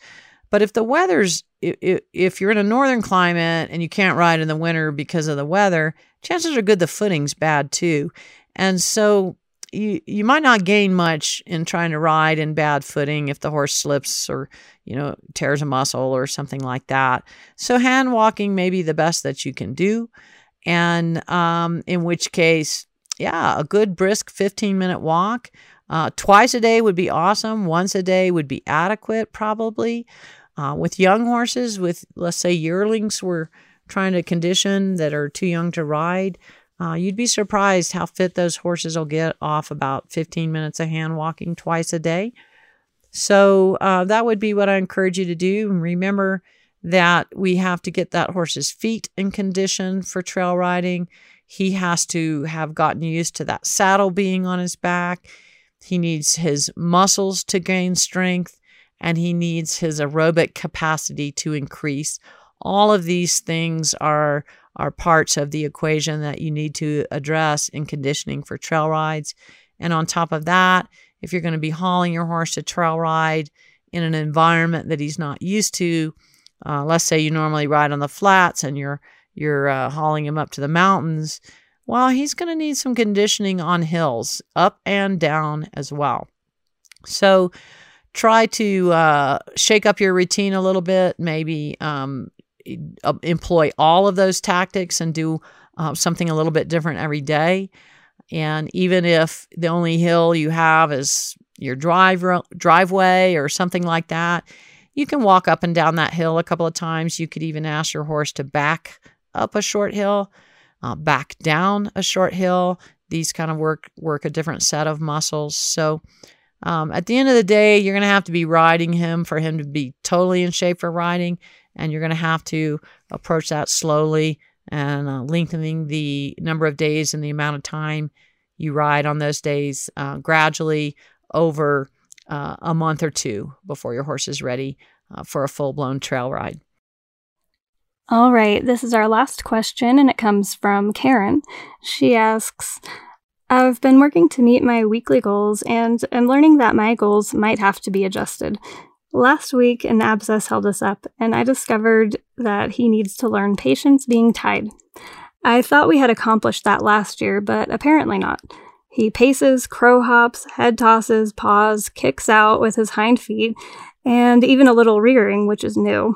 But if the weather's if, if you're in a northern climate and you can't ride in the winter because of the weather, chances are good the footing's bad too. And so you you might not gain much in trying to ride in bad footing if the horse slips or you know tears a muscle or something like that. So hand walking may be the best that you can do, and um, in which case, yeah, a good brisk 15 minute walk. Uh, twice a day would be awesome. Once a day would be adequate, probably. Uh, with young horses, with let's say yearlings, we're trying to condition that are too young to ride. Uh, you'd be surprised how fit those horses will get off about 15 minutes of hand walking twice a day. So uh, that would be what I encourage you to do. And remember that we have to get that horse's feet in condition for trail riding. He has to have gotten used to that saddle being on his back. He needs his muscles to gain strength and he needs his aerobic capacity to increase. All of these things are are parts of the equation that you need to address in conditioning for trail rides. And on top of that, if you're going to be hauling your horse to trail ride in an environment that he's not used to, uh, let's say you normally ride on the flats and you're you're uh, hauling him up to the mountains, well, he's going to need some conditioning on hills, up and down as well. So try to uh, shake up your routine a little bit. Maybe um, employ all of those tactics and do uh, something a little bit different every day. And even if the only hill you have is your drive driveway or something like that, you can walk up and down that hill a couple of times. You could even ask your horse to back up a short hill, uh, back down a short hill. These kind of work work a different set of muscles. So um, at the end of the day, you're going to have to be riding him for him to be totally in shape for riding and you're going to have to approach that slowly and uh, lengthening the number of days and the amount of time you ride on those days uh, gradually over uh, a month or two before your horse is ready uh, for a full blown trail ride. All right, this is our last question, and it comes from Karen. She asks I've been working to meet my weekly goals and am learning that my goals might have to be adjusted. Last week, an abscess held us up, and I discovered that he needs to learn patience being tied. I thought we had accomplished that last year, but apparently not. He paces, crow hops, head tosses, paws, kicks out with his hind feet, and even a little rearing, which is new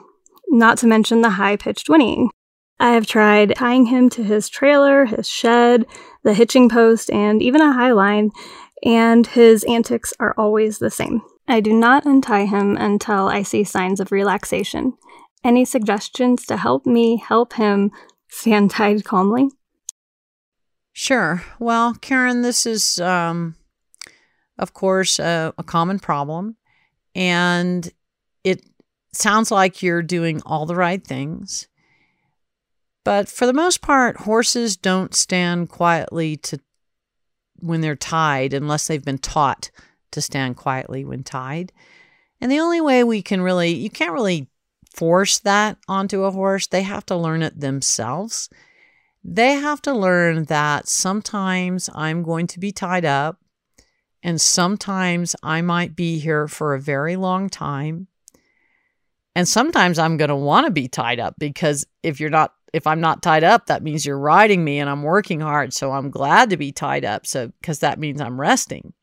not to mention the high pitched whinnying. I have tried tying him to his trailer, his shed, the hitching post, and even a high line, and his antics are always the same. I do not untie him until I see signs of relaxation. Any suggestions to help me help him stand tied calmly? Sure. Well, Karen, this is, um, of course, a, a common problem, and it sounds like you're doing all the right things. But for the most part, horses don't stand quietly to when they're tied unless they've been taught to stand quietly when tied. And the only way we can really you can't really force that onto a horse. They have to learn it themselves. They have to learn that sometimes I'm going to be tied up and sometimes I might be here for a very long time and sometimes I'm going to want to be tied up because if you're not if I'm not tied up, that means you're riding me and I'm working hard, so I'm glad to be tied up so because that means I'm resting.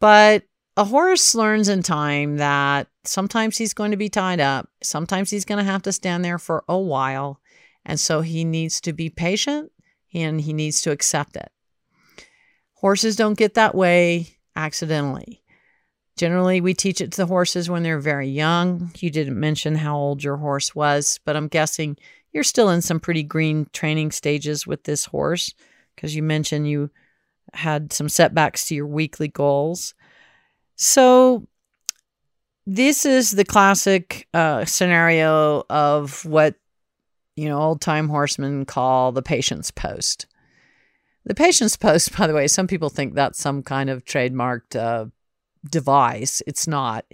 But a horse learns in time that sometimes he's going to be tied up, sometimes he's going to have to stand there for a while, and so he needs to be patient and he needs to accept it. Horses don't get that way accidentally. Generally, we teach it to the horses when they're very young. You didn't mention how old your horse was, but I'm guessing you're still in some pretty green training stages with this horse because you mentioned you had some setbacks to your weekly goals. So, this is the classic uh, scenario of what you know old time horsemen call the patience post. The patience post, by the way, some people think that's some kind of trademarked uh, device. It's not.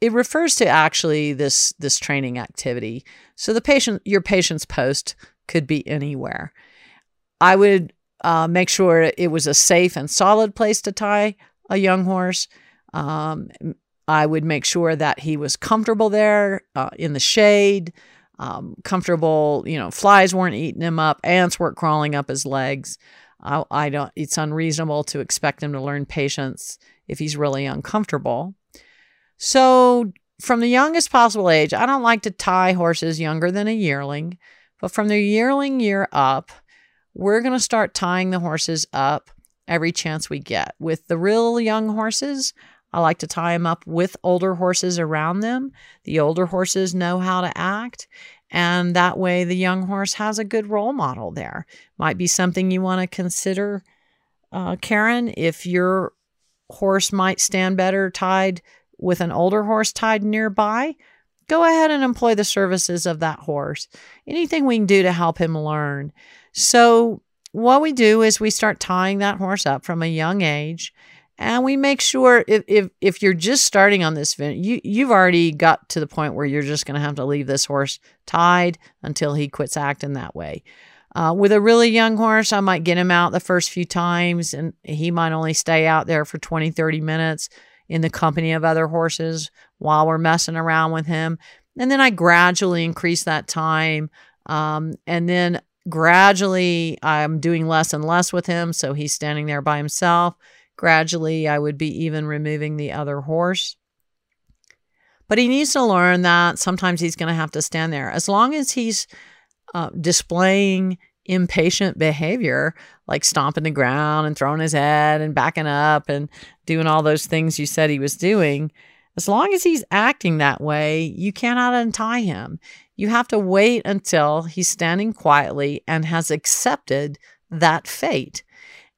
It refers to actually this this training activity. So the patient your patience post could be anywhere. I would uh, make sure it was a safe and solid place to tie a young horse. Um, I would make sure that he was comfortable there uh, in the shade, um, comfortable. You know, flies weren't eating him up, ants weren't crawling up his legs. I, I don't. It's unreasonable to expect him to learn patience if he's really uncomfortable. So, from the youngest possible age, I don't like to tie horses younger than a yearling, but from the yearling year up, we're going to start tying the horses up every chance we get. With the real young horses, I like to tie them up with older horses around them. The older horses know how to act, and that way the young horse has a good role model there. Might be something you want to consider, uh, Karen, if you're horse might stand better tied with an older horse tied nearby, go ahead and employ the services of that horse. Anything we can do to help him learn. So, what we do is we start tying that horse up from a young age. And we make sure if, if, if you're just starting on this, you, you've already got to the point where you're just going to have to leave this horse tied until he quits acting that way. Uh, with a really young horse, I might get him out the first few times and he might only stay out there for 20, 30 minutes in the company of other horses while we're messing around with him. And then I gradually increase that time. Um, and then gradually I'm doing less and less with him. So he's standing there by himself. Gradually, I would be even removing the other horse. But he needs to learn that sometimes he's going to have to stand there. As long as he's uh, displaying impatient behavior, like stomping the ground and throwing his head and backing up and doing all those things you said he was doing, as long as he's acting that way, you cannot untie him. You have to wait until he's standing quietly and has accepted that fate.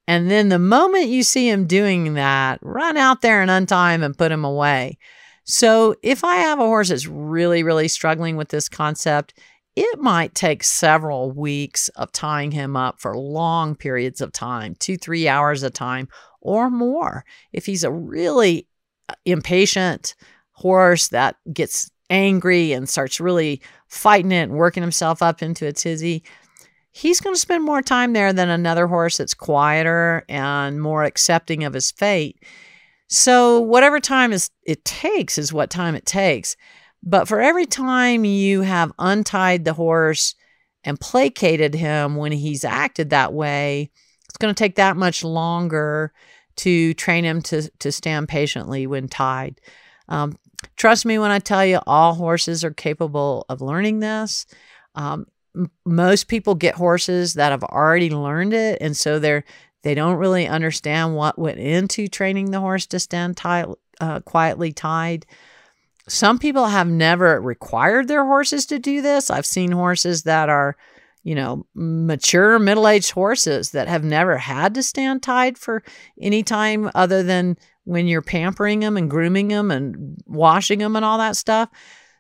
And then the moment you see him doing that, run out there and untie him and put him away. So if I have a horse that's really, really struggling with this concept, it might take several weeks of tying him up for long periods of time, two, three hours a time or more. If he's a really impatient horse that gets angry and starts really fighting it and working himself up into a tizzy, he's going to spend more time there than another horse that's quieter and more accepting of his fate. So, whatever time is it takes is what time it takes. But for every time you have untied the horse and placated him when he's acted that way, it's going to take that much longer to train him to, to stand patiently when tied. Um, trust me when I tell you, all horses are capable of learning this. Um, m- most people get horses that have already learned it, and so they're they don't really understand what went into training the horse to stand tight, uh, quietly tied. Some people have never required their horses to do this. I've seen horses that are you know, mature middle aged horses that have never had to stand tied for any time other than when you're pampering them and grooming them and washing them and all that stuff.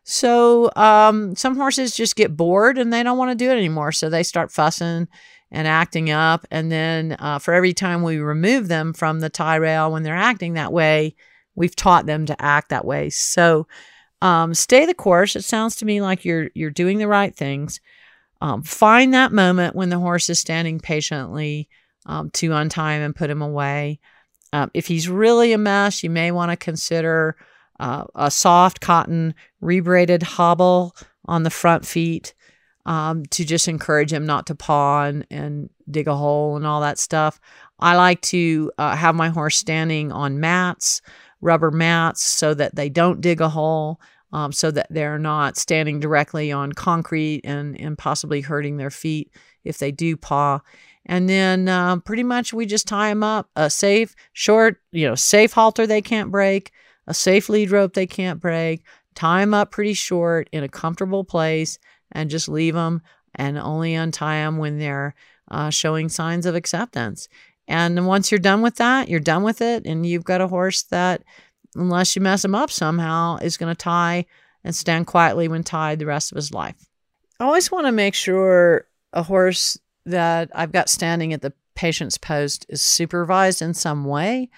So um, some horses just get bored and they don't want to do it anymore. So they start fussing and acting up. And then uh, for every time we remove them from the tie rail when they're acting that way, we've taught them to act that way. So um, stay the course. It sounds to me like you're you're doing the right things. Um, find that moment when the horse is standing patiently um, to untie him and put him away. Um, if he's really a mess, you may want to consider uh, a soft cotton rebraided hobble on the front feet um, to just encourage him not to paw and, and, dig a hole and all that stuff. I like to uh, have my horse standing on mats, rubber mats, so that they don't dig a hole um, so that they're not standing directly on concrete and, and possibly hurting their feet if they do paw. And then uh, pretty much we just tie them up a safe, short, you know, safe halter they can't break, a safe lead rope they can't break, tie them up pretty short in a comfortable place, and just leave them and only untie them when they're uh, showing signs of acceptance. And once you're done with that, you're done with it, and you've got a horse that unless you mess him up somehow, is going to tie and stand quietly when tied the rest of his life. I always want to make sure a horse that I've got standing at the patience post is supervised in some way.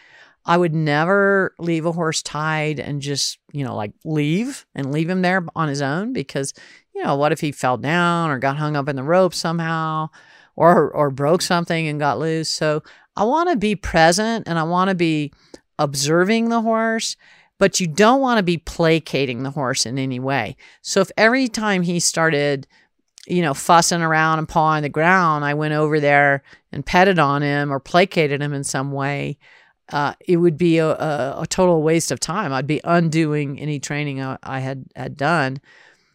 I would never leave a horse tied and just, you know, like leave and leave him there on his own because, you know, what if he fell down or got hung up in the rope somehow or or broke something and got loose. So I want to be present and I want to be observing the horse, but you don't want to be placating the horse in any way. So if every time he started, you know, fussing around and pawing the ground, I went over there and petted on him or placated him in some way, uh, it would be a, a, a, total waste of time. I'd be undoing any training I, I had had done.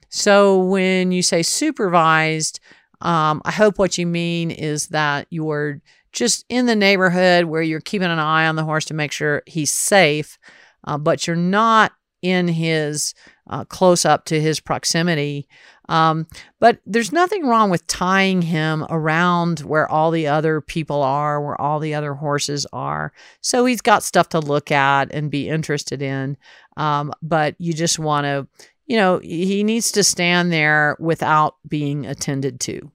So when you say supervised, um, I hope what you mean is that you're just in the neighborhood where you're keeping an eye on the horse to make sure he's safe, uh, but you're not in his uh, close up to his proximity. Um, but there's nothing wrong with tying him around where all the other people are, where all the other horses are. So he's got stuff to look at and be interested in. Um, but you just want to, you know, he needs to stand there without being attended to.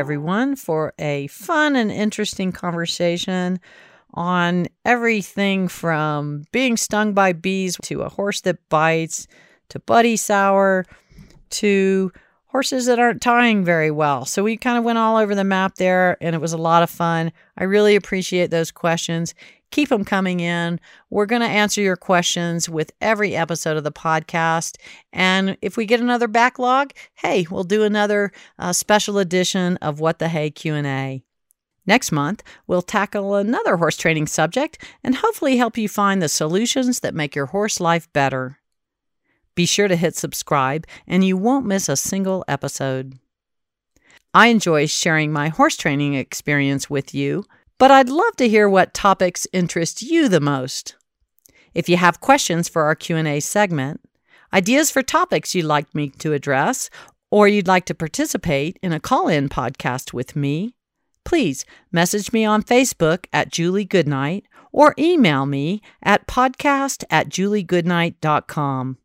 Everyone, for a fun and interesting conversation on everything from being stung by bees to a horse that bites to buddy sour to horses that aren't tying very well. So we kind of went all over the map there and it was a lot of fun. I really appreciate those questions. Keep them coming in. We're going to answer your questions with every episode of the podcast. And if we get another backlog, hey, we'll do another uh, special edition of What the Hay Q&A. Next month, we'll tackle another horse training subject and hopefully help you find the solutions that make your horse life better. Be sure to hit subscribe and you won't miss a single episode. I enjoy sharing my horse training experience with you but I'd love to hear what topics interest you the most. If you have questions for our Q&A segment, ideas for topics you'd like me to address, or you'd like to participate in a call-in podcast with me, please message me on Facebook at Julie Goodnight or email me at podcast at juliegoodnight.com.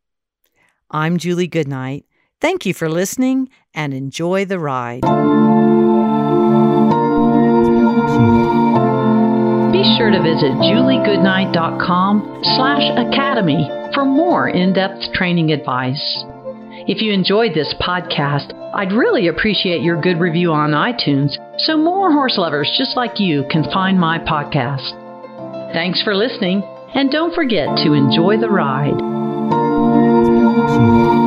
I'm Julie Goodnight. Thank you for listening and enjoy the ride. Be sure to visit juliegoodnight.com slash academy for more in-depth training advice. If you enjoyed this podcast, I'd really appreciate your good review on iTunes so more horse lovers just like you can find my podcast. Thanks for listening, and don't forget to enjoy the ride. Thank you.